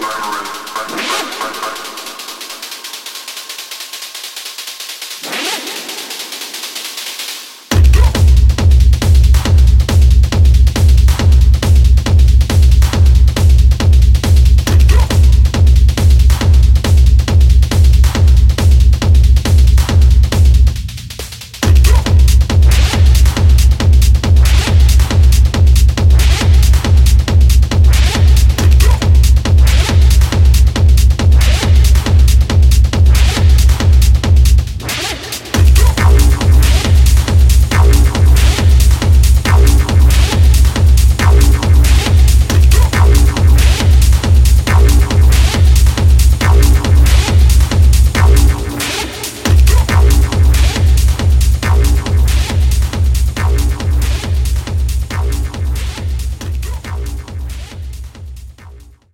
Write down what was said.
Labyrinth.